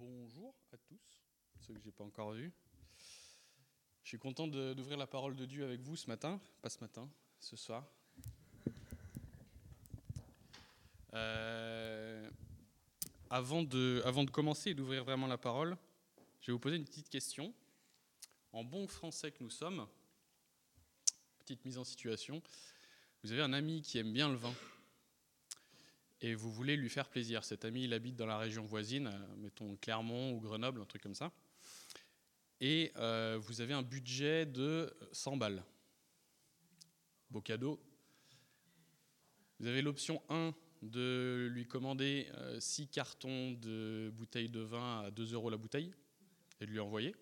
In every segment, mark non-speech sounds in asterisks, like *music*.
Bonjour à tous, ceux que j'ai pas encore vus. Je suis content d'ouvrir la parole de Dieu avec vous ce matin, pas ce matin, ce soir. Euh, avant, de, avant de commencer et d'ouvrir vraiment la parole, je vais vous poser une petite question. En bon français que nous sommes, petite mise en situation, vous avez un ami qui aime bien le vin et vous voulez lui faire plaisir. Cet ami, il habite dans la région voisine, euh, mettons Clermont ou Grenoble, un truc comme ça. Et euh, vous avez un budget de 100 balles. Beau cadeau. Vous avez l'option 1 de lui commander 6 cartons de bouteilles de vin à 2 euros la bouteille et de lui envoyer.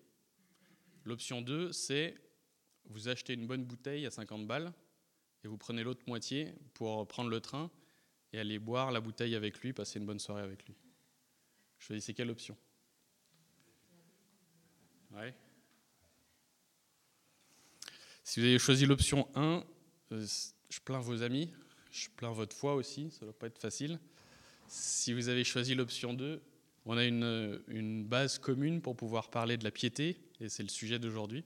L'option 2, c'est vous achetez une bonne bouteille à 50 balles et vous prenez l'autre moitié pour prendre le train et aller boire la bouteille avec lui, passer une bonne soirée avec lui. Choisissez quelle option? Si vous avez choisi l'option 1, euh, je plains vos amis, je plains votre foi aussi, ça ne doit pas être facile. Si vous avez choisi l'option 2, on a une base commune pour pouvoir parler de la piété, et c'est le sujet d'aujourd'hui.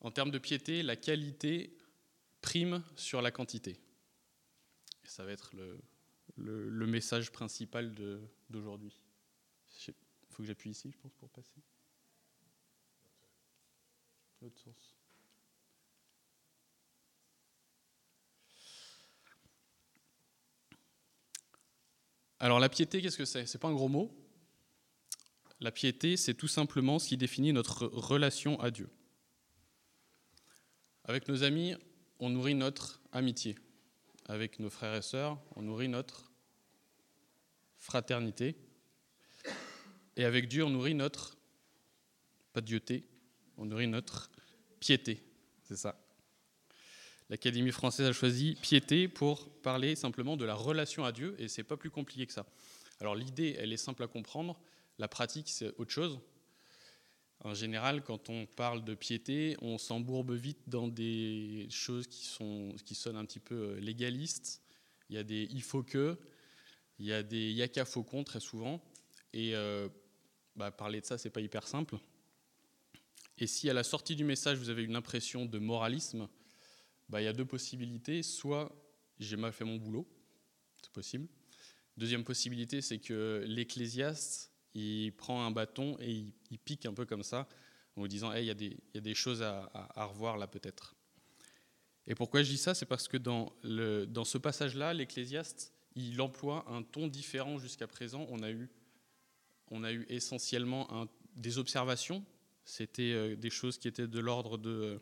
En termes de piété, la qualité prime sur la quantité. Ça va être le, message principal d'aujourd'hui. Il faut que j'appuie ici, je pense, pour passer. L'autre sens. Alors la piété, qu'est-ce que c'est? C'est pas un gros mot. La piété, c'est tout simplement ce qui définit notre relation à Dieu. Avec nos amis, on nourrit notre amitié. Avec nos frères et sœurs, on nourrit notre fraternité. Et avec Dieu, on nourrit notre, pas on nourrit notre piété. C'est ça. L'Académie française a choisi piété pour parler simplement de la relation à Dieu, et c'est pas plus compliqué que ça. Alors l'idée, elle est simple à comprendre, la pratique, c'est autre chose. En général, quand on parle de piété, on s'embourbe vite dans des choses qui, sont, qui sonnent un petit peu euh, légalistes. Il y a des il faut que, il y a des yaka faucons très souvent. Et euh, bah, parler de ça, c'est pas hyper simple. Et si à la sortie du message, vous avez une impression de moralisme, bah, il y a deux possibilités. Soit j'ai mal fait mon boulot, c'est possible. Deuxième possibilité, c'est que l'ecclésiaste, il prend un bâton et il, pique un peu comme ça, en disant, Hey, il y, a des- il y a des choses à, revoir là peut-être. Et pourquoi je dis ça? C'est parce que dans, ce passage-là, l'ecclésiaste, il emploie un ton différent jusqu'à présent. On a eu, essentiellement des observations. C'était euh, des choses qui étaient de l'ordre de euh,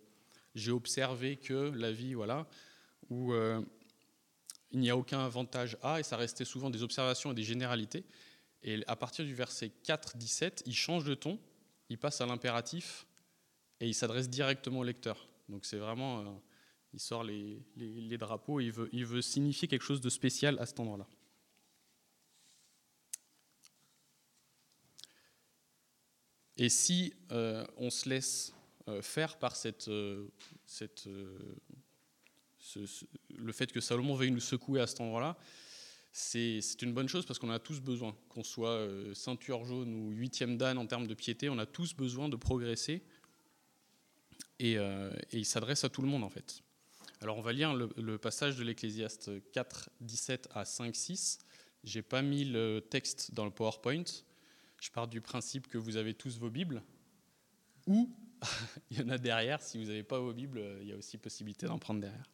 j'ai observé que la vie, voilà, où euh, il n'y a aucun avantage à, et ça restait souvent des observations et des généralités. Et à partir du verset 4, 17, il change de ton, il passe à l'impératif et il s'adresse directement au lecteur. Donc c'est vraiment, euh, il sort les, les- drapeaux, et il veut, il veut signifier quelque chose de spécial à cet endroit-là. Et si euh, on se laisse euh, faire par cette, cette, ce- ce- le fait que Salomon veuille nous secouer à cet endroit-là, c'est une bonne chose parce qu'on a tous besoin. Qu'on soit euh, ceinture jaune ou huitième dan en termes de piété, on a tous besoin de progresser. Et, euh, il s'adresse à tout le monde en fait. Alors on va lire le, passage de l'Ecclésiaste 4, 17 à 5, 6. J'ai pas mis le texte dans le PowerPoint. Je pars du principe que vous avez tous vos Bibles. Ou *laughs* il y en a derrière. Si vous n'avez pas vos Bibles, il y a aussi possibilité d'en prendre derrière.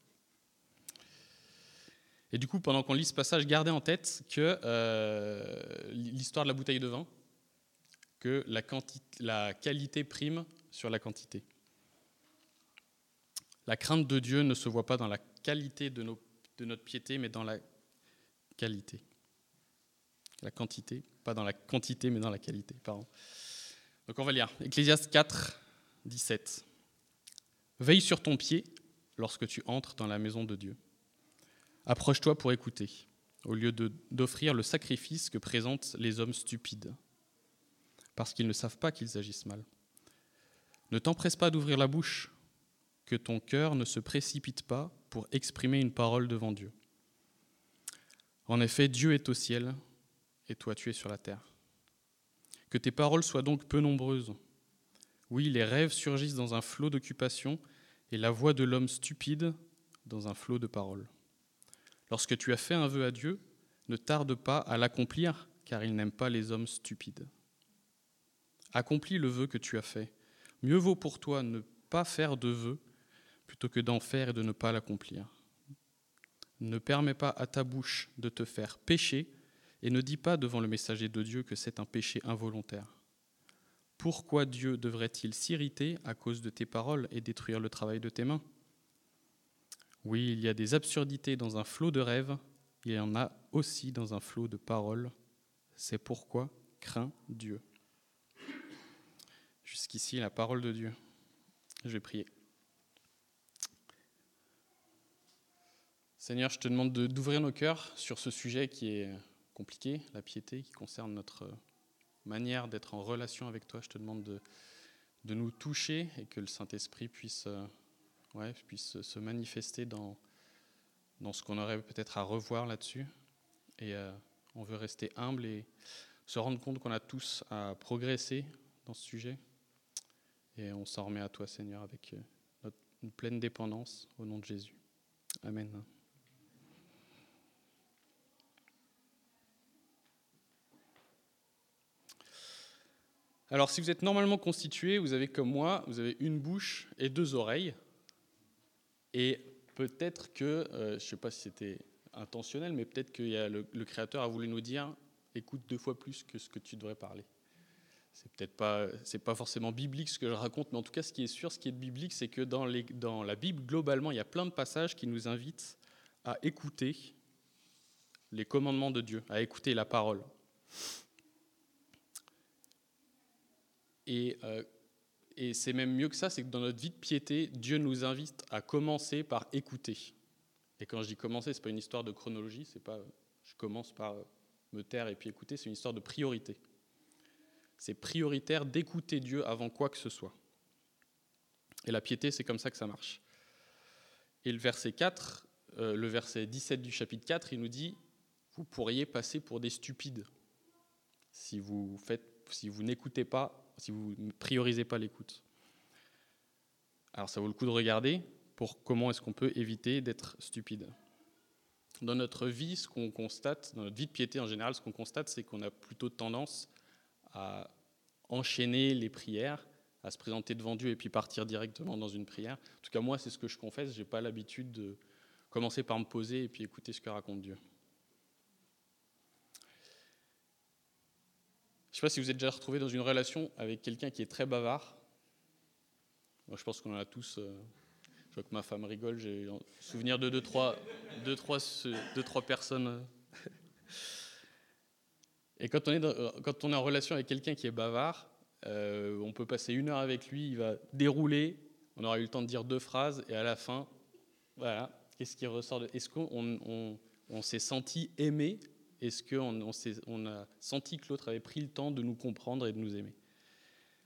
Et du coup, pendant qu'on lit ce passage, gardez en tête que euh, l'histoire de la bouteille de vin, que la, qualité prime sur la quantité. La crainte de Dieu ne se voit pas dans la qualité de notre piété, mais dans la qualité. La quantité, pas dans la quantité, mais dans la qualité. Pardon. Donc on va lire. Ecclésiaste 4, 17. Veille sur ton pied lorsque tu entres dans la maison de Dieu. Approche-toi pour écouter, au lieu d'offrir le sacrifice que présentent les hommes stupides, parce qu'ils ne savent pas qu'ils agissent mal. Ne t'empresse pas d'ouvrir la bouche, que ton cœur ne se précipite pas pour exprimer une parole devant Dieu. En effet, Dieu est au ciel, et toi tu es sur la terre. Que tes paroles soient donc peu nombreuses. Oui, les rêves surgissent dans un flot d'occupation et la voix de l'homme stupide dans un flot de paroles. Lorsque tu as fait un vœu à Dieu, ne tarde pas à l'accomplir, car il n'aime pas les hommes stupides. Accomplis le vœu que tu as fait. Mieux vaut pour toi ne pas faire de vœu plutôt que d'en faire et de ne pas l'accomplir. Ne permets pas à ta bouche de te faire pécher et ne dis pas devant le messager de Dieu que c'est un péché involontaire. Pourquoi Dieu devrait-il s'irriter à cause de tes paroles et détruire le travail de tes mains? Oui, il y a des absurdités dans un flot de rêves, il y en a aussi dans un flot de paroles. C'est pourquoi crains Dieu. Jusqu'ici, la parole de Dieu. Je vais prier. Seigneur, je te demande d'ouvrir nos cœurs sur ce sujet qui est compliqué, la piété, qui concerne notre manière d'être en relation avec toi. Je te demande de, nous toucher et que le Saint-Esprit puisse, euh, ouais, puisse se manifester dans, dans ce qu'on aurait peut-être à revoir là-dessus. Et euh, on veut rester humble et se rendre compte qu'on a tous à progresser dans ce sujet. Et on s'en remet à toi, Seigneur, avec euh, notre, une pleine dépendance au nom de Jésus. Amen. Alors, si vous êtes normalement constitué, vous avez comme moi, vous avez une bouche et deux oreilles. Et peut-être que, euh, je ne sais pas si c'était intentionnel, mais peut-être que le, le Créateur a voulu nous dire écoute deux fois plus que ce que tu devrais parler c'est peut-être pas, c'est pas forcément biblique ce que je raconte, mais en tout cas, ce qui est sûr, ce qui est biblique, c'est que dans la Bible, globalement, il y a plein de passages qui nous invitent à écouter les commandements de Dieu, à écouter la parole. Et, euh, et c'est même mieux que ça, c'est que dans notre vie de piété, Dieu nous invite à commencer par écouter. Et quand je dis commencer, c'est pas une histoire de chronologie, c'est pas je commence par me taire et puis écouter, c'est une histoire de priorité. C'est prioritaire d'écouter Dieu avant quoi que ce soit. Et la piété, c'est comme ça que ça marche. Et le verset 4, euh, le verset 17 du chapitre 4, il nous dit Vous pourriez passer pour des stupides si vous, si vous n'écoutez pas, si vous ne priorisez pas l'écoute. Alors ça vaut le coup de regarder pour comment est-ce qu'on peut éviter d'être stupide. Dans notre vie, ce qu'on constate, dans notre vie de piété en général, ce qu'on constate, c'est qu'on a plutôt tendance à enchaîner les prières, à se présenter devant Dieu et puis partir directement dans une prière. En tout cas, moi, c'est ce que je confesse. Je n'ai pas l'habitude de commencer par me poser et puis écouter ce que raconte Dieu. Je ne sais pas si vous êtes déjà retrouvé dans une relation avec quelqu'un qui est très bavard. Je pense qu'on en a tous. Euh, je vois que ma femme rigole. J'ai souvenir de deux, trois, deux, trois, deux, trois personnes euh, et quand on est, euh, quand on est en relation avec quelqu'un qui est bavard, on peut passer une heure avec lui, il va dérouler, on aura eu le temps de dire deux phrases, et à la fin, voilà, qu'est-ce qui ressort. Est-ce qu'on on, s'est senti aimé Est-ce qu'on on, a senti que l'autre avait pris le temps de nous comprendre et de nous aimer?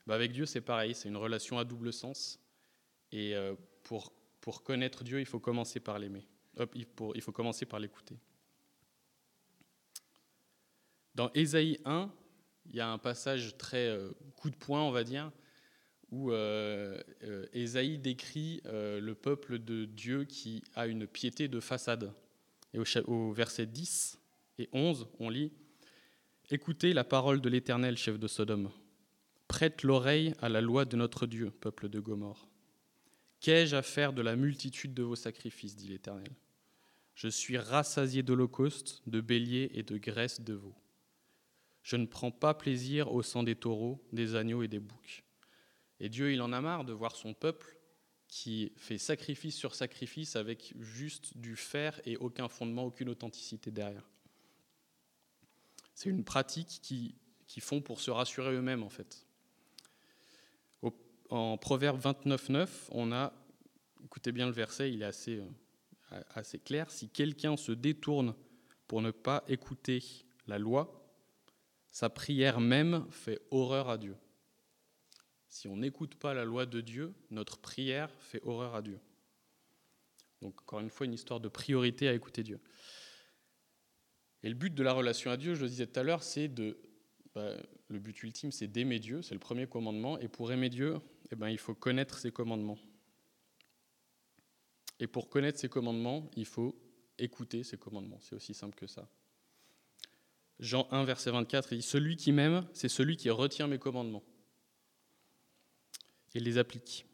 Bah Avec Dieu, c'est pareil, c'est une relation à double sens. Et euh, pour, pour connaître Dieu, il faut commencer par l'aimer. Il faut commencer par l'écouter. Dans Ésaïe 1, il y a un passage très euh, coup de poing, on va dire, où euh, Ésaïe décrit le peuple de Dieu qui a une piété de façade. Et au, au verset 10 et 11, on lit Écoutez la parole de l'Éternel, chef de Sodome. Prête l'oreille à la loi de notre Dieu, peuple de Gomorre. Qu'ai-je à faire de la multitude de vos sacrifices, dit l'Éternel? Je suis rassasié d'holocaustes, de béliers et de graisse de veau. Je ne prends pas plaisir au sang des taureaux, des agneaux et des boucs. Et Dieu, il en a marre de voir son peuple qui fait sacrifice sur sacrifice avec juste du faire et aucun fondement, aucune authenticité derrière. C'est une pratique qui, qui font pour se rassurer eux-mêmes, en fait. en Proverbe 29, 9, on a, écoutez bien le verset, il est assez, euh, assez clair, si quelqu'un se détourne pour ne pas écouter la loi, sa prière même fait horreur à Dieu. Si on n'écoute pas la loi de Dieu, notre prière fait horreur à Dieu. Donc encore une fois, une histoire de priorité à écouter Dieu. Et le but de la relation à Dieu, je le disais tout à l'heure, c'est de... Bah, le but ultime, c'est d'aimer Dieu, c'est le premier commandement. Et pour aimer Dieu, eh ben, il faut connaître ses commandements. Et pour connaître ses commandements, il faut écouter ses commandements. C'est aussi simple que ça. Jean 1, verset 24, il dit Celui qui m'aime, c'est celui qui retient mes commandements et les applique.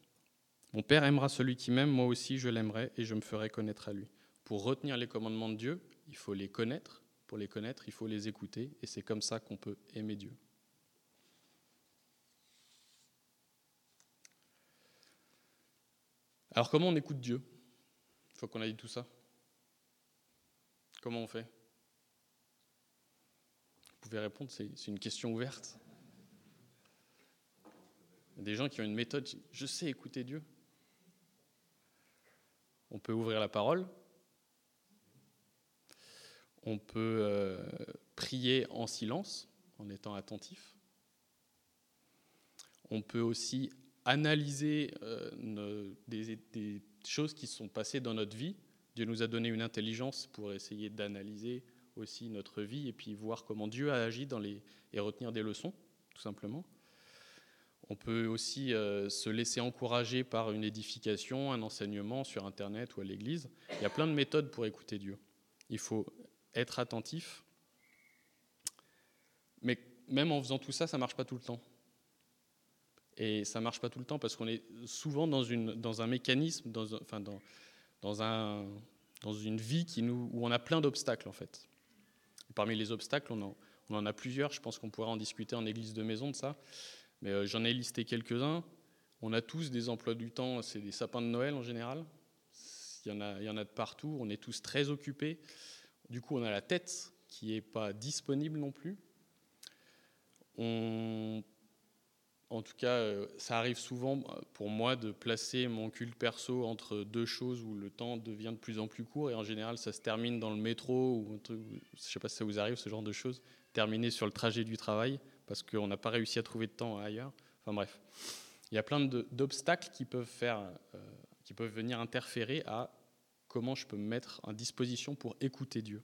Mon Père aimera celui qui m'aime, moi aussi je l'aimerai et je me ferai connaître à lui. Pour retenir les commandements de Dieu, il faut les connaître. Les connaître, il faut les écouter et c'est comme ça qu'on peut aimer Dieu. Alors comment on écoute Dieu? Une fois qu'on a dit tout ça. Comment on fait? Vous pouvez répondre, c'est une question ouverte. Il des gens qui ont une méthode, je sais écouter Dieu. On peut ouvrir la parole. On peut euh, prier en silence, en étant attentif. On peut aussi analyser euh, des, choses qui sont passées dans notre vie. Dieu nous a donné une intelligence pour essayer d'analyser aussi notre vie et puis voir comment Dieu a agi et retenir des leçons, tout simplement. On peut aussi euh, se laisser encourager par une édification, un enseignement sur Internet ou à l'église. Il y a plein de méthodes pour écouter Dieu. Il faut être attentif. Mais même en faisant tout ça, ça ne marche pas tout le temps. Et ça ne marche pas tout le temps parce qu'on est souvent dans, une, dans un mécanisme, dans, enfin dans, dans, un, dans une vie où on a plein d'obstacles en fait. parmi les obstacles, on en, on en, a plusieurs. Je pense qu'on pourra en discuter en église de maison de ça. Mais euh, j'en ai listé quelques-uns. On a tous des emplois du temps, c'est des sapins de Noël en général. Il y, en a, il y en a de partout. On est tous très occupés. Du coup, on a la tête qui n'est pas disponible non plus. On en tout cas, euh, ça arrive souvent euh, pour moi de placer mon culte perso entre deux choses où le temps devient de plus en plus court et en général ça se termine dans le métro ou je ne sais pas si ça vous arrive ce genre de choses, terminer sur le trajet du travail parce qu'on n'a pas réussi à trouver de temps ailleurs. Enfin bref, il y a plein d'obstacles qui peuvent faire, euh, qui peuvent venir interférer à comment je peux me mettre en disposition pour écouter Dieu.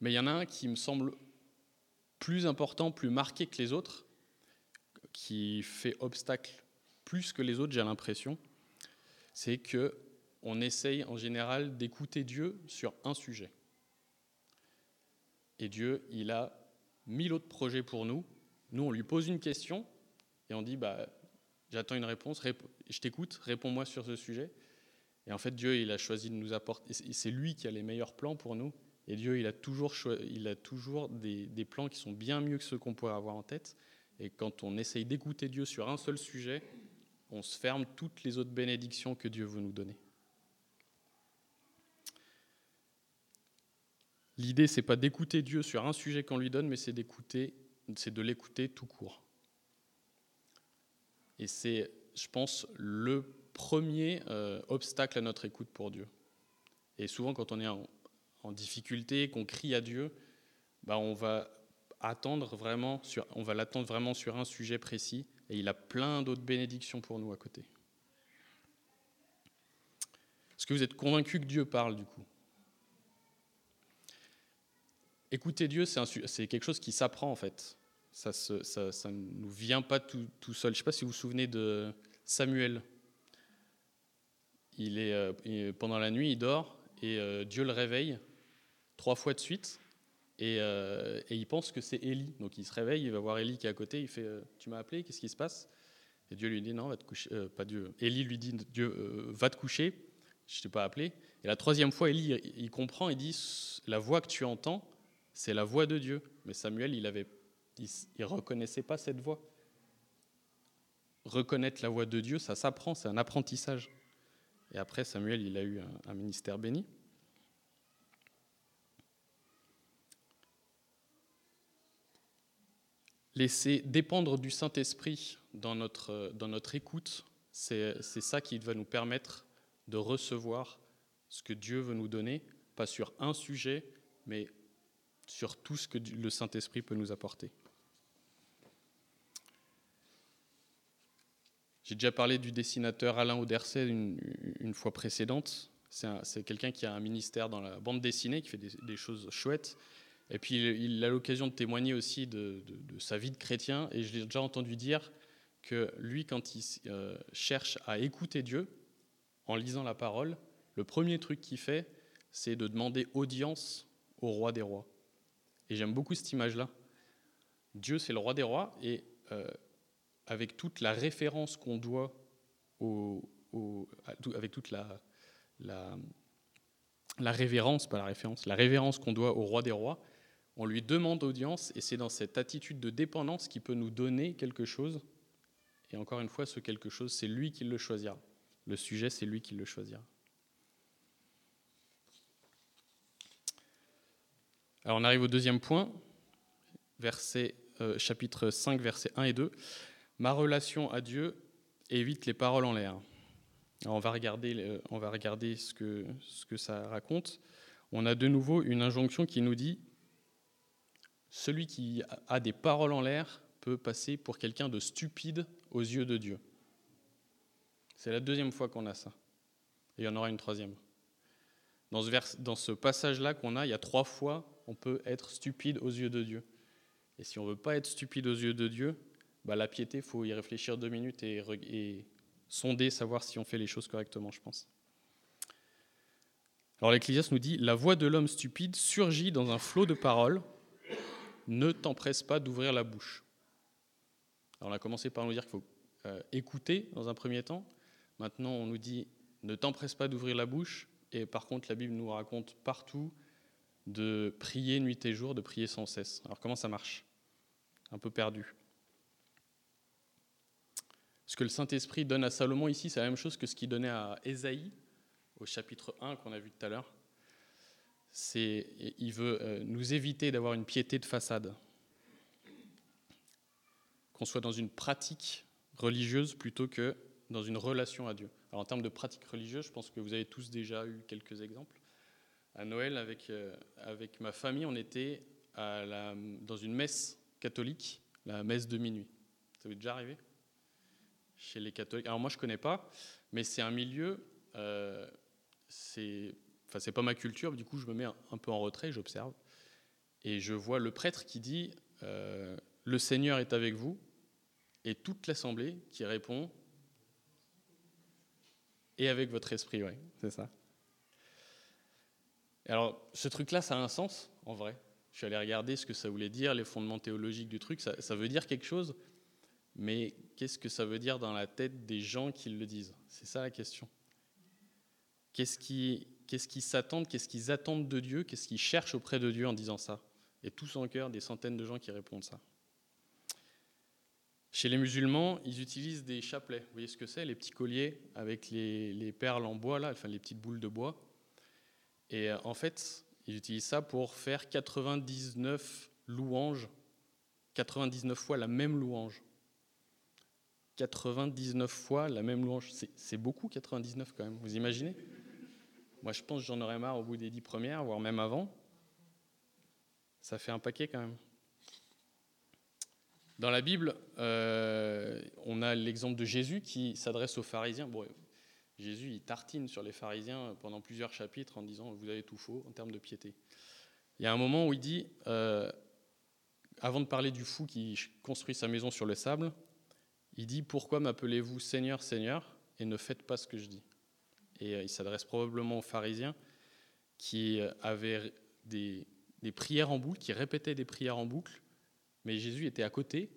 Mais il y en a un qui me semble plus important, plus marqué que les autres, qui fait obstacle plus que les autres, j'ai l'impression, c'est que on essaye en général d'écouter Dieu sur un sujet. Et Dieu, il a mille autres projets pour nous. Nous, on lui pose une question et on dit bah, J'attends une réponse, je t'écoute, réponds-moi sur ce sujet. Et en fait, Dieu, il a choisi de nous apporter, c'est lui qui a les meilleurs plans pour nous, et Dieu, il a toujours, il a toujours des, des, plans qui sont bien mieux que ceux qu'on pourrait avoir en tête. Et quand on essaye d'écouter Dieu sur un seul sujet, on se ferme toutes les autres bénédictions que Dieu veut nous donner. L'idée, c'est pas d'écouter Dieu sur un sujet qu'on lui donne, mais c'est d'écouter, c'est de l'écouter tout court. Et c'est, je pense, le premier euh, obstacle à notre écoute pour Dieu. Et souvent, quand on est en, difficulté, qu'on crie à Dieu, bah on va attendre vraiment on va l'attendre vraiment sur un sujet précis, et il a plein d'autres bénédictions pour nous à côté. Est-ce que vous êtes convaincu que Dieu parle du coup? Écouter Dieu, c'est quelque chose qui s'apprend en fait. Ça ne nous vient pas tout seul. Je ne sais pas si vous vous souvenez de Samuel. Il est, euh, pendant la nuit, il dort et euh, Dieu le réveille trois fois de suite. Euh, et, il pense que c'est Élie. Donc il se réveille, il va voir Élie qui est à côté, il fait euh, Tu m'as appelé, qu'est-ce qui se passe? Et Dieu lui dit Non, va te coucher. Euh, pas Dieu. Élie lui dit Dieu, va te coucher, je ne t'ai pas appelé. Et la troisième fois, Élie, il comprend, il dit La voix que tu entends, c'est la voix de Dieu. Mais Samuel, il avait, il, reconnaissait pas cette voix. Reconnaître la voix de Dieu, ça s'apprend, c'est un apprentissage. Et après, Samuel, il a eu un ministère béni. laisser dépendre du Saint-Esprit dans notre, dans notre écoute, c'est ça qui va nous permettre de recevoir ce que Dieu veut nous donner, pas sur un sujet, mais sur tout ce que le Saint-Esprit peut nous apporter. J'ai déjà parlé du dessinateur Alain Auderset une, fois précédente. C'est quelqu'un qui a un ministère dans la bande dessinée, qui fait des, choses chouettes. Et puis il, a l'occasion de témoigner aussi de, sa vie de chrétien. Et je l'ai déjà entendu dire que lui, quand il euh, cherche à écouter Dieu, en lisant la parole, le premier truc qu'il fait, c'est de demander audience au roi des rois. Et j'aime beaucoup cette image-là. Dieu, c'est le roi des rois, et euh, avec toute la référence qu'on doit au, avec toute la, la, révérence, pas la référence, la révérence qu'on doit au roi des rois, on lui demande audience, et c'est dans cette attitude de dépendance qui peut nous donner quelque chose. Et encore une fois, ce quelque chose, c'est lui qui le choisira. Le sujet, c'est lui qui le choisira. Alors on arrive au deuxième point, verset, euh, chapitre 5, versets 1 et 2. Ma relation à Dieu évite les paroles en l'air. on va regarder, on va regarder ce, que, ce que ça raconte. On a de nouveau une injonction qui nous dit Celui qui a des paroles en l'air peut passer pour quelqu'un de stupide aux yeux de Dieu. C'est la deuxième fois qu'on a ça. Et il y en aura une troisième. Dans ce, dans ce passage-là qu'on a, il y a trois fois on peut être stupide aux yeux de Dieu. Et si on ne veut pas être stupide aux yeux de Dieu, bah, la piété, il faut y réfléchir deux minutes et, sonder, savoir si on fait les choses correctement, je pense. Alors l'Ecclésiaste nous dit, la voix de l'homme stupide surgit dans un flot de paroles, ne t'empresse pas d'ouvrir la bouche. Alors on a commencé par nous dire qu'il faut euh, écouter dans un premier temps, maintenant on nous dit, ne t'empresse pas d'ouvrir la bouche, et par contre la Bible nous raconte partout de prier nuit et jour, de prier sans cesse. Alors comment ça marche? Un peu perdu. Ce que le Saint-Esprit donne à Salomon ici, c'est la même chose que ce qu'il donnait à Ésaïe au chapitre 1 qu'on a vu tout à l'heure. Il veut euh, nous éviter d'avoir une piété de façade, qu'on soit dans une pratique religieuse plutôt que dans une relation à Dieu. En termes de pratique religieuse, je pense que vous avez tous déjà eu quelques exemples à Noël avec, euh, avec ma famille, on était dans une messe catholique, la messe de minuit. Ça vous est déjà arrivé? Chez les catholiques. Alors moi, je ne connais pas, mais c'est un milieu, euh, c'est enfin, pas ma culture, du coup, je me mets un, peu en retrait, j'observe. Et je vois le prêtre qui dit euh, Le Seigneur est avec vous, et toute l'assemblée qui répond Et avec votre esprit, oui, c'est ça alors, ce truc-là, ça a un sens, en vrai. Je suis allé regarder ce que ça voulait dire, les fondements théologiques du truc. Ça, veut dire quelque chose, mais qu'est-ce que ça veut dire dans la tête des gens qui le disent? C'est ça la question. Qu'est-ce qu'ils qui s'attendent Qu'est-ce qu'ils attendent de Dieu Qu'est-ce qu'ils cherchent auprès de Dieu en disant ça? Et tous en cœur, des centaines de gens qui répondent ça. Chez les musulmans, ils utilisent des chapelets. Vous voyez ce que c'est? Les petits colliers avec les, les perles en bois, là, enfin les petites boules de bois. Et euh, en fait, ils utilisent ça pour faire 99 louanges, 99 fois la même louange. 99 fois la même louange. C'est beaucoup 99 quand même, vous imaginez? Moi je pense que j'en aurais marre au bout des dix premières, voire même avant. Ça fait un paquet quand même. Dans la Bible, euh, on a l'exemple de Jésus qui s'adresse aux pharisiens. Jésus, il tartine sur les pharisiens pendant plusieurs chapitres en disant Vous avez tout faux en termes de piété. Il y a un moment où il dit, euh, avant de parler du fou qui construit sa maison sur le sable, il dit Pourquoi m'appelez-vous Seigneur, Seigneur, et ne faites pas ce que je dis Et euh, il s'adresse probablement aux pharisiens qui avaient des, prières en boucle, qui répétaient des prières en boucle, mais Jésus était à côté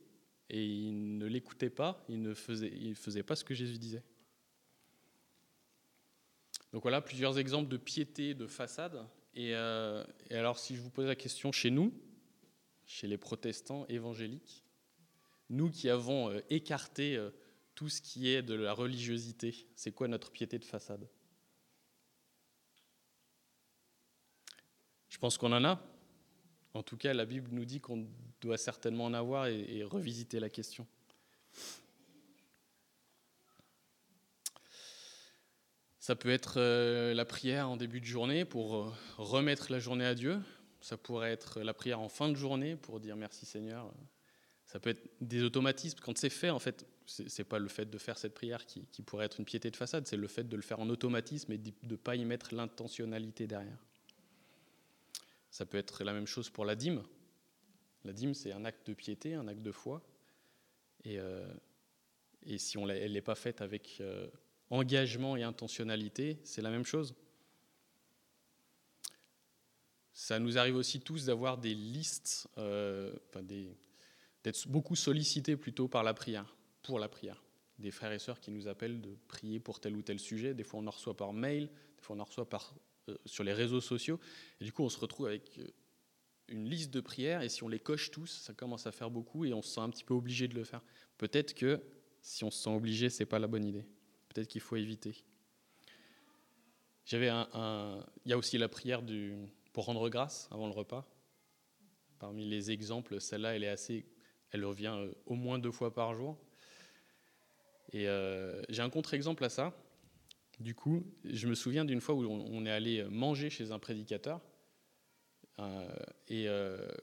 et il ne l'écoutait pas, il ne faisait, pas ce que Jésus disait. Donc voilà plusieurs exemples de piété de façade. Euh, et, alors si je vous pose la question chez nous, chez les protestants évangéliques, nous qui avons euh, écarté euh, tout ce qui est de la religiosité, c'est quoi notre piété de façade? Je pense qu'on en a. En tout cas, la Bible nous dit qu'on doit certainement en avoir et revisiter la question. Ça peut être euh, la prière en début de journée pour remettre la journée à Dieu. Ça pourrait être la prière en fin de journée pour dire merci Seigneur. Ça peut être des automatismes. Quand c'est fait, en fait, c'est pas le fait de faire cette prière qui, pourrait être une piété de façade, c'est le fait de le faire en automatisme et de ne pas y mettre l'intentionnalité derrière. Ça peut être la même chose pour la dîme. La dîme, c'est un acte de piété, un acte de foi. Et, euh, et si on elle n'est pas faite avec euh, engagement et intentionnalité, c'est la même chose. Ça nous arrive aussi tous d'avoir des listes, euh, d'être beaucoup sollicités plutôt par la prière, pour la prière. Des frères et sœurs qui nous appellent de prier pour tel ou tel sujet. Des fois, on en reçoit par mail, des fois, on en reçoit par, euh, sur les réseaux sociaux. Et du coup, on se retrouve avec euh, une liste de prières, et si on les coche tous, ça commence à faire beaucoup, et on se sent un petit peu obligé de le faire. Peut-être que si on se sent obligé, c'est pas la bonne idée. Peut-être qu'il faut éviter. J'avais un, il y a aussi la prière du, pour rendre grâce avant le repas. Parmi les exemples, celle-là, elle est assez, elle revient euh, au moins deux fois par jour. Et euh, j'ai un contre-exemple à ça. Du coup, je me souviens d'une fois où on est allé manger chez un prédicateur. Euh, et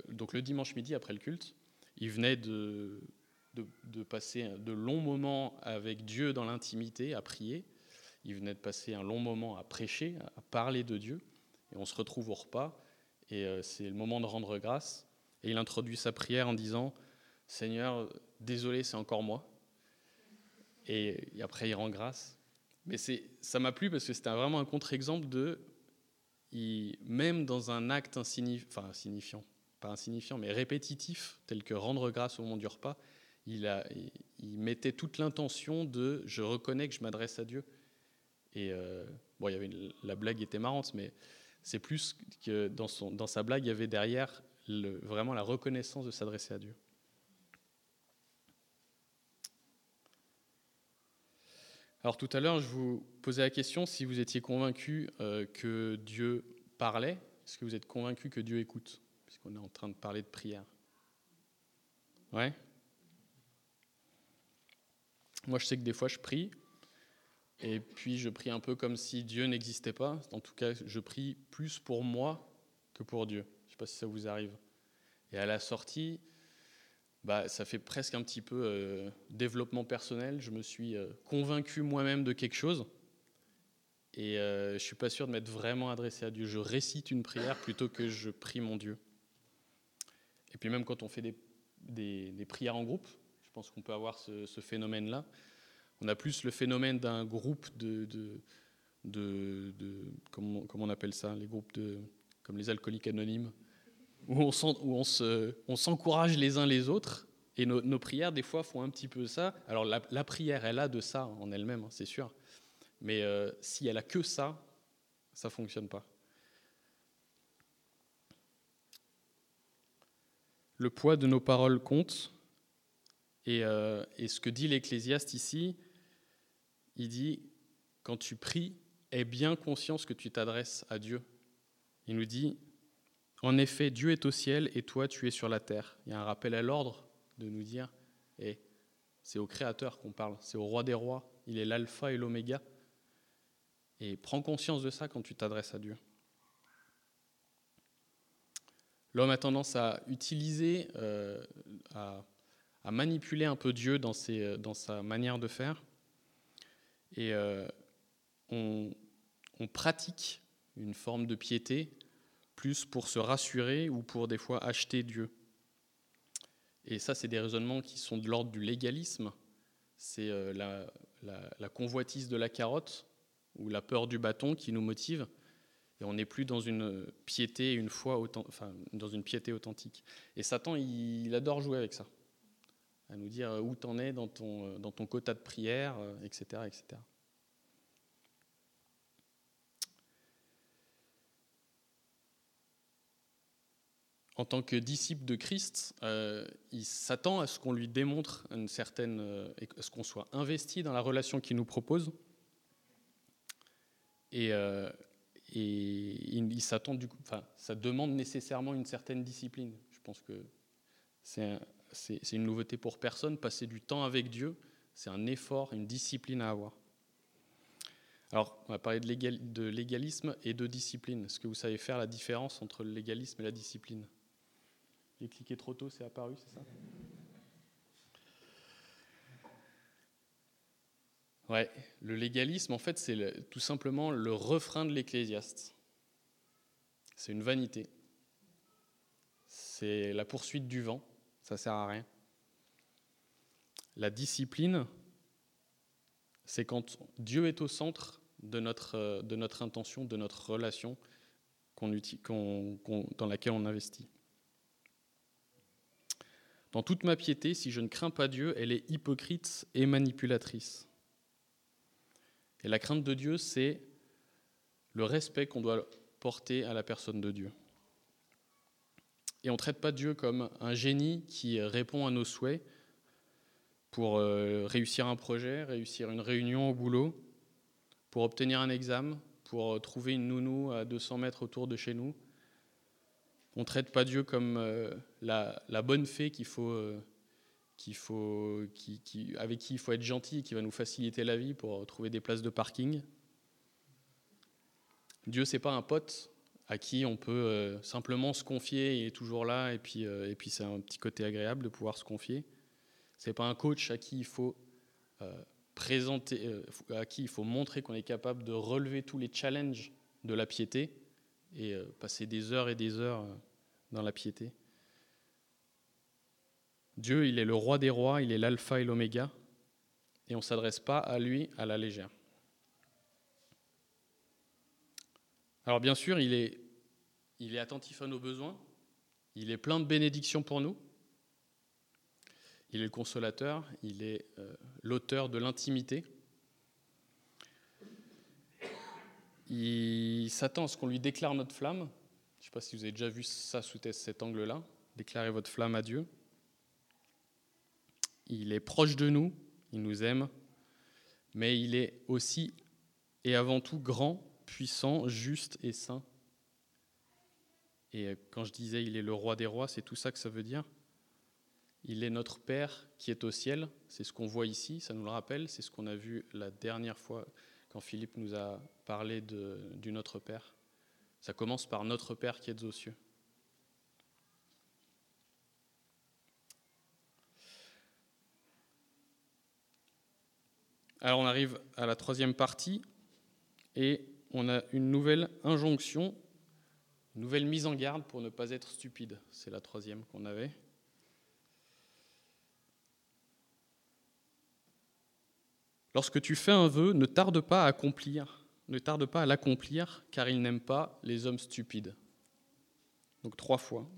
donc le dimanche midi après le culte, il venait de, de, passer de longs moments avec Dieu dans l'intimité, à prier. Il venait de passer un long moment à prêcher, à parler de Dieu et on se retrouve au repas, et c'est le moment de rendre grâce. Et il introduit sa prière en disant Seigneur, désolé, c'est encore moi. Et, après, il rend grâce. Mais ça m'a plu parce que c'était vraiment un contre-exemple de, même dans un acte insignifiant, pas insignifiant, mais répétitif, tel que rendre grâce au moment du repas, il, a, il mettait toute l'intention de je reconnais que je m'adresse à Dieu. Et euh, bon, il y avait la blague était marrante, mais c'est plus que dans, son, dans sa blague, il y avait derrière vraiment la reconnaissance de s'adresser à Dieu. Alors tout à l'heure, je vous posais la question si vous étiez convaincu euh, que Dieu parlait. Est-ce que vous êtes convaincu que Dieu écoute? Puisqu'on est en train de parler de prière. Ouais Moi, je sais que des fois, je prie et puis je prie un peu comme si Dieu n'existait pas. En tout cas, je prie plus pour moi que pour Dieu. Je ne sais pas si ça vous arrive. Et à la sortie, bah, ça fait presque un petit peu euh, développement personnel. Je me suis euh, convaincu moi-même de quelque chose. Et euh, je ne suis pas sûr de m'être vraiment adressé à Dieu. Je récite une prière plutôt que je prie mon Dieu. Et puis même quand on fait des, des, prières en groupe, je pense qu'on peut avoir ce, phénomène-là. On a plus le phénomène d'un groupe de, de, comment, on appelle ça, les groupes de, comme les alcooliques anonymes, où on, s'encourage les uns les autres. Et nos, prières, des fois, font un petit peu ça. Alors, la, prière, elle a de ça en elle-même, hein, c'est sûr. Mais euh, si elle a que ça, ça ne fonctionne pas. Le poids de nos paroles compte. Et, euh, et ce que dit l'Ecclésiaste ici, il dit, quand tu pries, aie bien conscience que tu t'adresses à Dieu. Il nous dit, en effet, Dieu est au ciel et toi, tu es sur la terre. Il y a un rappel à l'ordre de nous dire, et c'est au Créateur qu'on parle, c'est au Roi des Rois, il est l'alpha et l'oméga. Et prends conscience de ça quand tu t'adresses à Dieu. L'homme a tendance à utiliser, euh, à, manipuler un peu Dieu dans, dans sa manière de faire. Et euh, on, pratique une forme de piété plus pour se rassurer ou pour des fois acheter Dieu. Et ça, c'est des raisonnements qui sont de l'ordre du légalisme. C'est euh, la, convoitise de la carotte ou la peur du bâton qui nous motive. Et on n'est plus dans une piété, une foi, enfin, dans une piété authentique. Et Satan, il, adore jouer avec ça à nous dire où t'en es dans ton, euh, dans ton quota de prière, etc., euh, etc. En tant que disciple de Christ, euh, il s'attend à ce qu'on lui démontre une certaine, à ce qu'on soit investi dans la relation qu'il nous propose. Et, et il, s'attend du coup, enfin, ça demande nécessairement une certaine discipline. Je pense que c'est une nouveauté pour personne. Passer du temps avec Dieu, c'est un effort, une discipline à avoir. Alors, on va parler de, légalisme et de discipline. Est-ce que vous savez faire la différence entre le légalisme et la discipline? J'ai cliqué trop tôt, c'est apparu, c'est ça Ouais, le légalisme, en fait, c'est tout simplement le refrain de l'ecclésiaste. C'est une vanité. C'est la poursuite du vent. Ça sert à rien. La discipline, c'est quand Dieu est au centre de notre, de notre intention, de notre relation dans laquelle on investit. Dans toute ma piété, si je ne crains pas Dieu, elle est hypocrite et manipulatrice. Et la crainte de Dieu, c'est le respect qu'on doit porter à la personne de Dieu. Et on ne traite pas Dieu comme un génie qui répond à nos souhaits pour euh, réussir un projet, réussir une réunion au boulot, pour obtenir un examen, pour trouver une nounou à 200 mètres autour de chez nous. On ne traite pas Dieu comme euh, la, bonne fée qu'il faut, euh, qu'il faut, avec qui il faut être gentil et qui va nous faciliter la vie pour trouver des places de parking. Dieu, c'est pas un pote à qui on peut euh, simplement se confier, il est toujours là, et puis, euh, et puis c'est un petit côté agréable de pouvoir se confier. C'est pas un coach à qui il faut euh, présenter, à qui il faut montrer qu'on est capable de relever tous les challenges de la piété et passer des heures et des heures dans la piété. Dieu, il est le roi des rois, il est l'alpha et l'oméga, et on ne s'adresse pas à lui à la légère. Alors bien sûr, il est, il est attentif à nos besoins, il est plein de bénédictions pour nous, il est le consolateur, il est euh, l'auteur de l'intimité. Il s'attend à ce qu'on lui déclare notre flamme. Je ne sais pas si vous avez déjà vu ça sous cet angle-là. Déclarez votre flamme à Dieu. Il est proche de nous, il nous aime, mais il est aussi et avant tout grand puissant, juste et saint. Et quand je disais il est le roi des rois, c'est tout ça que ça veut dire. Il est notre Père qui est au ciel, c'est ce qu'on voit ici, ça nous le rappelle, c'est ce qu'on a vu la dernière fois quand Philippe nous a parlé de, du Notre Père. Ça commence par Notre Père qui est aux cieux. Alors on arrive à la troisième partie et on a une nouvelle injonction, une nouvelle mise en garde pour ne pas être stupide. C'est la troisième qu'on avait. Lorsque tu fais un vœu, ne tarde pas à accomplir, ne tarde pas à l'accomplir, car il n'aime pas les hommes stupides. Donc trois fois.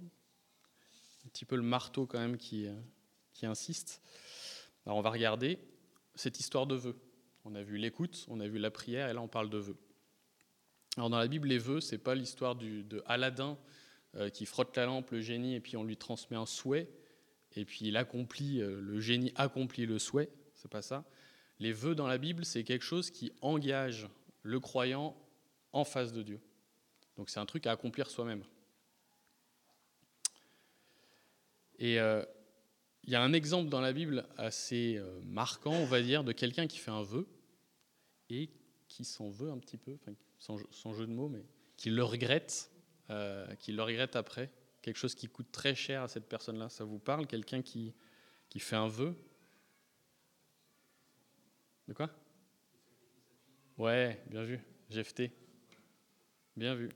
Un petit peu le marteau quand même qui, qui insiste. Alors on va regarder cette histoire de vœux. On a vu l'écoute, on a vu la prière, et là on parle de vœux. Alors dans la Bible, les vœux, c'est pas l'histoire de Aladdin euh, qui frotte la lampe, le génie, et puis on lui transmet un souhait, et puis il accomplit, euh, le génie accomplit le souhait. C'est pas ça. Les vœux dans la Bible, c'est quelque chose qui engage le croyant en face de Dieu. Donc c'est un truc à accomplir soi-même. Et euh, il y a un exemple dans la Bible assez marquant, on va dire, de quelqu'un qui fait un vœu et qui s'en veut un petit peu, sans, jeu de mots, mais qui le regrette, euh, qui le regrette après. Quelque chose qui coûte très cher à cette personne-là. Ça vous parle Quelqu'un qui, qui fait un vœu De quoi? Ouais, bien vu. Jephthé. Bien vu.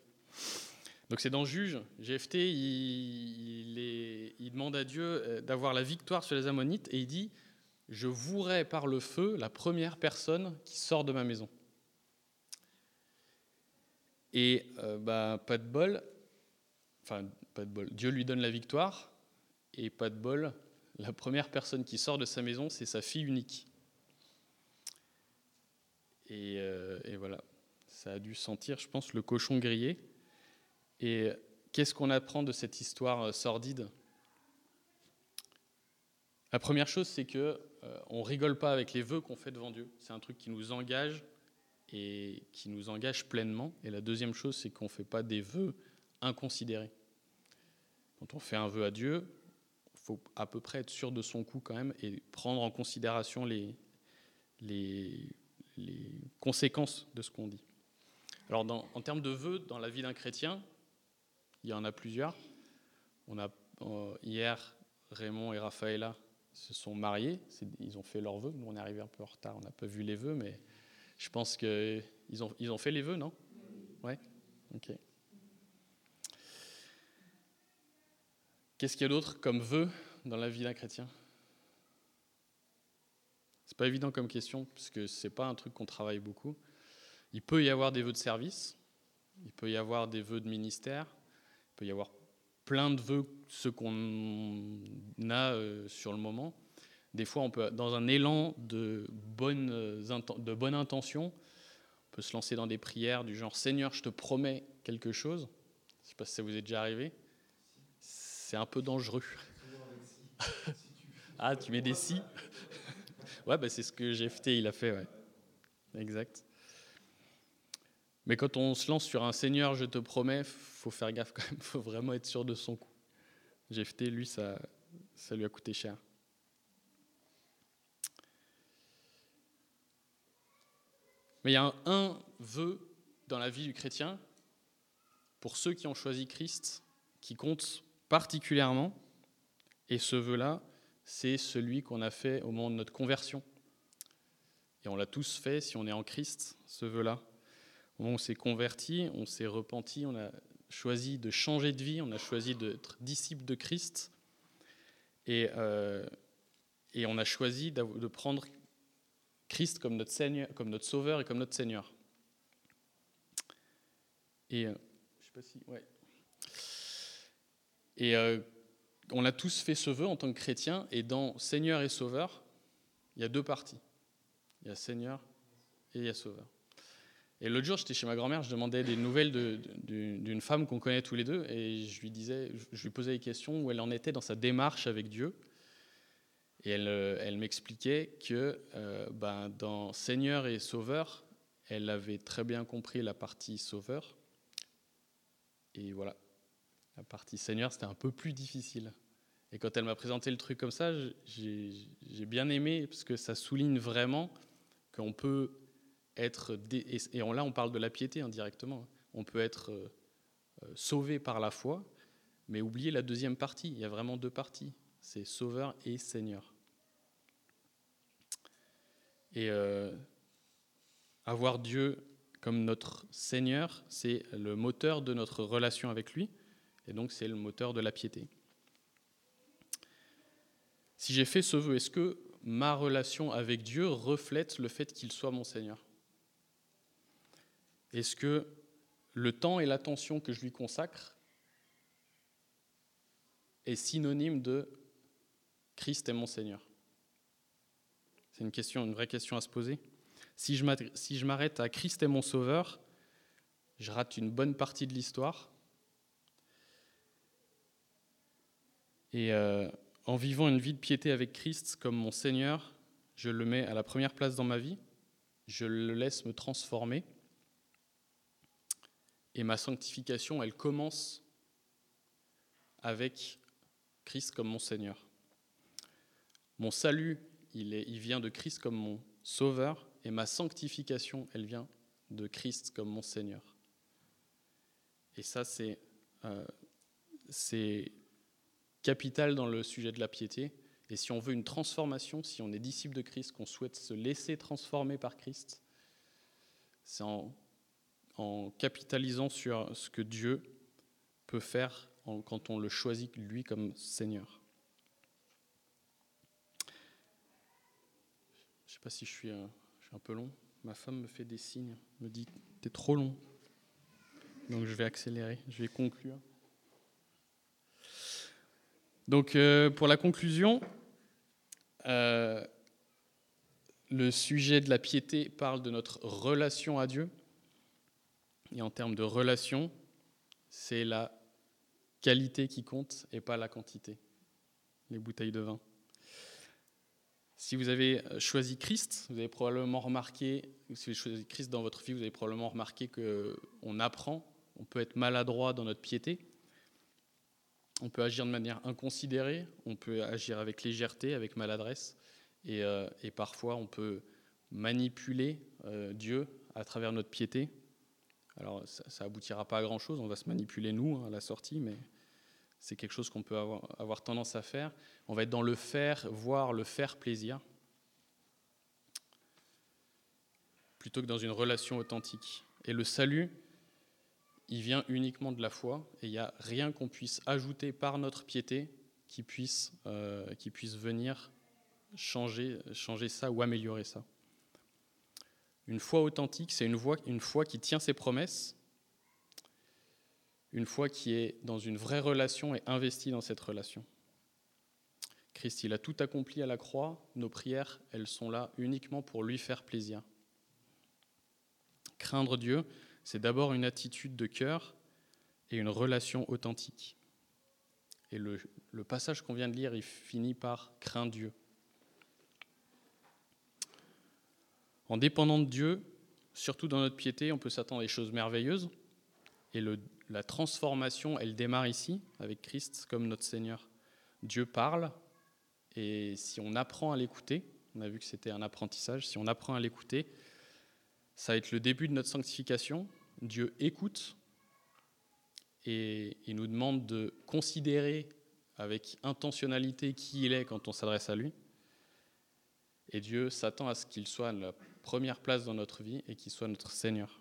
Donc c'est dans Juge. Il, il, demande à Dieu euh, d'avoir la victoire sur les Ammonites et il dit Je vouerai par le feu la première personne qui sort de ma maison. Et euh, bah, pas de bol, enfin pas de bol, Dieu lui donne la victoire, et pas de bol, la première personne qui sort de sa maison, c'est sa fille unique. Et, euh, et, voilà, ça a dû sentir, je pense, le cochon grillé. Et qu'est-ce qu'on apprend de cette histoire euh, sordide? La première chose, c'est que on rigole pas avec les vœux qu'on fait devant Dieu. C'est un truc qui nous engage et qui nous engage pleinement. Et la deuxième chose, c'est qu'on ne fait pas des vœux inconsidérés. Quand on fait un vœu à Dieu, il faut à peu près être sûr de son coup quand même et prendre en considération les, les, les conséquences de ce qu'on dit. Alors en termes de vœux, dans la vie d'un chrétien, il y en a plusieurs. On a euh, hier, Raymond et Raphaëla se sont mariés, ils ont fait leurs vœux. Nous, on est arrivé un peu en retard, on n'a pas vu les vœux, mais je pense qu'ils ont, ils ont fait les vœux, non? Ouais Ok. Qu'est-ce qu'il y a d'autre comme vœu dans la vie d'un chrétien? Pas évident comme question, puisque c'est pas un truc qu'on travaille beaucoup. Il peut y avoir des vœux de service, il peut y avoir des vœux de ministère, il peut y avoir plein de vœux, ce qu'on a euh, sur le moment. Des fois, on peut, dans un élan de bonne, de bonne intention, on peut se lancer dans des prières du genre Seigneur, je te promets quelque chose. Je ne sais pas si ça vous est déjà arrivé. C'est un peu dangereux. *laughs* ah, tu mets des si Ouais, bah, c'est ce que GFT il a fait, ouais. Exact. Mais quand on se lance sur un Seigneur, je te promets, faut faire gaffe quand même, *laughs* faut vraiment être sûr de son coup. GFT, lui, ça, ça lui a coûté cher. Mais il y a un, un, vœu dans la vie du chrétien, pour ceux qui ont choisi Christ, qui compte particulièrement, et ce vœu-là, c'est celui qu'on a fait au moment de notre conversion. Et on l'a tous fait si on est en Christ, ce vœu-là. On s'est converti, on s'est repenti, on a choisi de changer de vie, on a choisi d'être disciple de Christ, et, euh, et on a choisi de prendre Christ comme notre, Seigneur, comme notre Sauveur et comme notre Seigneur. Et, euh, je sais pas si, ouais. et euh, on a tous fait ce vœu en tant que chrétien, et dans Seigneur et Sauveur, il y a deux parties. Il y a Seigneur et il y a Sauveur. Et l'autre jour, j'étais chez ma grand-mère, je demandais des nouvelles d'une femme qu'on connaît tous les deux, et je lui disais, je lui posais des questions où elle en était dans sa démarche avec Dieu. Et elle, elle m'expliquait que euh, ben, dans Seigneur et Sauveur, elle avait très bien compris la partie Sauveur. Et voilà, la partie Seigneur, c'était un peu plus difficile. Et quand elle m'a présenté le truc comme ça, j'ai bien aimé, parce que ça souligne vraiment qu'on peut être, et là on parle de la piété indirectement, hein. on peut être euh, euh, sauvé par la foi, mais oublier la deuxième partie. Il y a vraiment deux parties, c'est Sauveur et Seigneur. Et euh, avoir Dieu comme notre Seigneur, c'est le moteur de notre relation avec lui, et donc c'est le moteur de la piété. Si j'ai fait ce vœu, est-ce que ma relation avec Dieu reflète le fait qu'il soit mon Seigneur? Est-ce que le temps et l'attention que je lui consacre est synonyme de Christ est mon Seigneur? C'est une question, une vraie question à se poser. Si je m'arrête à Christ est mon Sauveur, je rate une bonne partie de l'histoire. Et euh, en vivant une vie de piété avec Christ comme mon Seigneur, je le mets à la première place dans ma vie, je le laisse me transformer. Et ma sanctification, elle commence avec Christ comme mon Seigneur. Mon salut, il, vient de Christ comme mon Sauveur, et ma sanctification, elle vient de Christ comme mon Seigneur. Et ça, c'est euh, capital dans le sujet de la piété. Et si on veut une transformation, si on est disciple de Christ, qu'on souhaite se laisser transformer par Christ, c'est en en capitalisant sur ce que Dieu peut faire quand on le choisit lui comme Seigneur. Je ne sais pas si je suis, euh, je suis un peu long. Ma femme me fait des signes, me dit T'es trop long. Donc je vais accélérer, je vais conclure. Donc euh, pour la conclusion, euh, le sujet de la piété parle de notre relation à Dieu. Et en termes de relation, c'est la qualité qui compte et pas la quantité. Les bouteilles de vin. Si vous avez choisi Christ, vous avez probablement remarqué, si vous avez choisi Christ dans votre vie, vous avez probablement remarqué qu'on apprend, on peut être maladroit dans notre piété, on peut agir de manière inconsidérée, on peut agir avec légèreté, avec maladresse, et, euh, parfois on peut manipuler euh, Dieu à travers notre piété, alors ça, n'aboutira pas à grand chose, on va se manipuler nous hein, à la sortie, mais c'est quelque chose qu'on peut avoir, avoir, tendance à faire. On va être dans le faire, voir, le faire plaisir, plutôt que dans une relation authentique. Et le salut, il vient uniquement de la foi, et il n'y a rien qu'on puisse ajouter par notre piété qui puisse, euh, qui puisse venir changer, changer ça ou améliorer ça. Une foi authentique, c'est une, une foi qui tient ses promesses, une foi qui est dans une vraie relation et investie dans cette relation. Christ, il a tout accompli à la croix, nos prières, elles sont là uniquement pour lui faire plaisir. Craindre Dieu, c'est d'abord une attitude de cœur et une relation authentique. Et le, passage qu'on vient de lire, il finit par craindre Dieu. En dépendant de Dieu, surtout dans notre piété, on peut s'attendre à des choses merveilleuses. Et la transformation, elle démarre ici, avec Christ comme notre Seigneur. Dieu parle, et si on apprend à l'écouter, on a vu que c'était un apprentissage, si on apprend à l'écouter, ça va être le début de notre sanctification. Dieu écoute et il nous demande de considérer avec intentionnalité qui il est quand on s'adresse à lui. Et Dieu s'attend à ce qu'il soit la première place dans notre vie et qu'il soit notre Seigneur.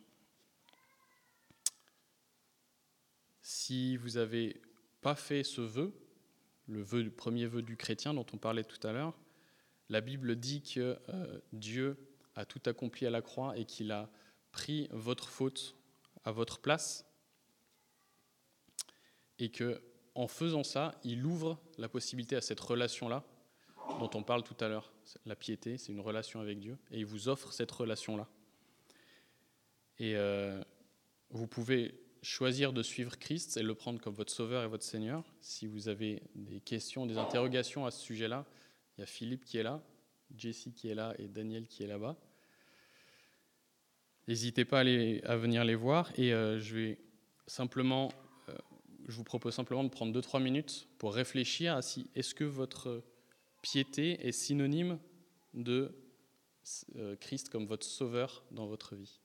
Si vous n'avez pas fait ce vœu, le, vœu, le premier vœu du chrétien dont on parlait tout à l'heure, la Bible dit que euh, Dieu a tout accompli à la croix et qu'il a pris votre faute à votre place et que en faisant ça, il ouvre la possibilité à cette relation-là dont on parle tout à l'heure. La piété, c'est une relation avec Dieu, et il vous offre cette relation-là. Et euh, vous pouvez choisir de suivre Christ et le prendre comme votre sauveur et votre Seigneur. Si vous avez des questions, des interrogations à ce sujet-là, il y a Philippe qui est là, Jessie qui est là et Daniel qui est là-bas. N'hésitez pas à, venir les voir et euh, je vais simplement je vous propose simplement de prendre 2-3 minutes pour réfléchir à si est-ce que votre piété est synonyme de euh, Christ comme votre sauveur dans votre vie?